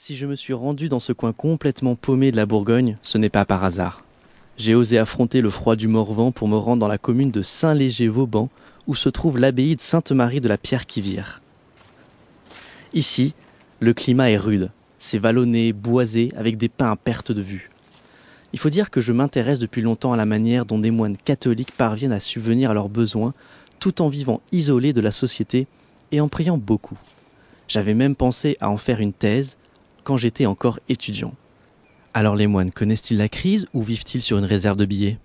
Si je me suis rendu dans ce coin complètement paumé de la Bourgogne, ce n'est pas par hasard. J'ai osé affronter le froid du Morvan pour me rendre dans la commune de Saint-Léger-Vauban, où se trouve l'abbaye de Sainte-Marie de la Pierre-qui-Vire. Ici, le climat est rude. C'est vallonné, boisé, avec des pins à perte de vue. Il faut dire que je m'intéresse depuis longtemps à la manière dont des moines catholiques parviennent à subvenir à leurs besoins tout en vivant isolés de la société et en priant beaucoup. J'avais même pensé à en faire une thèse quand j'étais encore étudiant. Alors les moines connaissent-ils la crise ou vivent-ils sur une réserve de billets?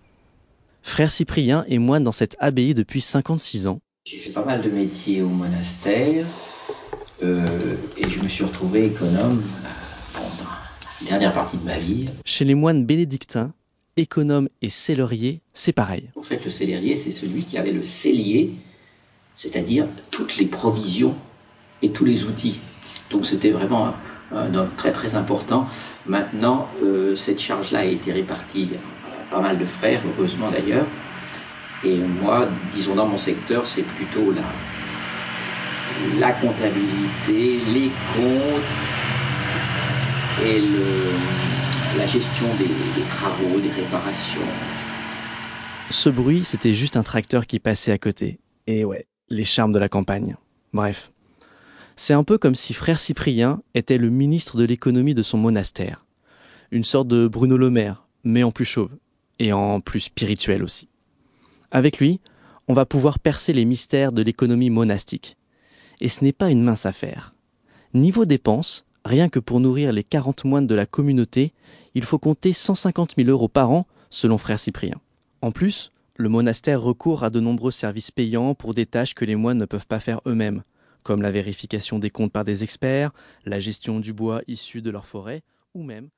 Frère Cyprien est moine dans cette abbaye depuis 56 ans. J'ai fait pas mal de métiers au monastère euh, et je me suis retrouvé économe euh, pendant la dernière partie de ma vie. Chez les moines bénédictins, économe et cellerier, c'est pareil. En fait, le cellerier, c'est celui qui avait le cellier, c'est-à-dire toutes les provisions et tous les outils. Donc c'était vraiment un, homme très très important. Maintenant, euh, cette charge-là a été répartie à pas mal de frères, heureusement d'ailleurs. Et moi, disons dans mon secteur, c'est plutôt la, comptabilité, les comptes et la gestion des, des travaux, des réparations. Ce bruit, c'était juste un tracteur qui passait à côté. Et ouais, les charmes de la campagne. Bref. C'est un peu comme si frère Cyprien était le ministre de l'économie de son monastère. Une sorte de Bruno Le Maire, mais en plus chauve. Et en plus spirituel aussi. Avec lui, on va pouvoir percer les mystères de l'économie monastique. Et ce n'est pas une mince affaire. Niveau dépenses, rien que pour nourrir les 40 moines de la communauté, il faut compter 150 000 euros par an, selon frère Cyprien. En plus, le monastère recourt à de nombreux services payants pour des tâches que les moines ne peuvent pas faire eux-mêmes, comme la vérification des comptes par des experts, la gestion du bois issu de leur forêt, ou même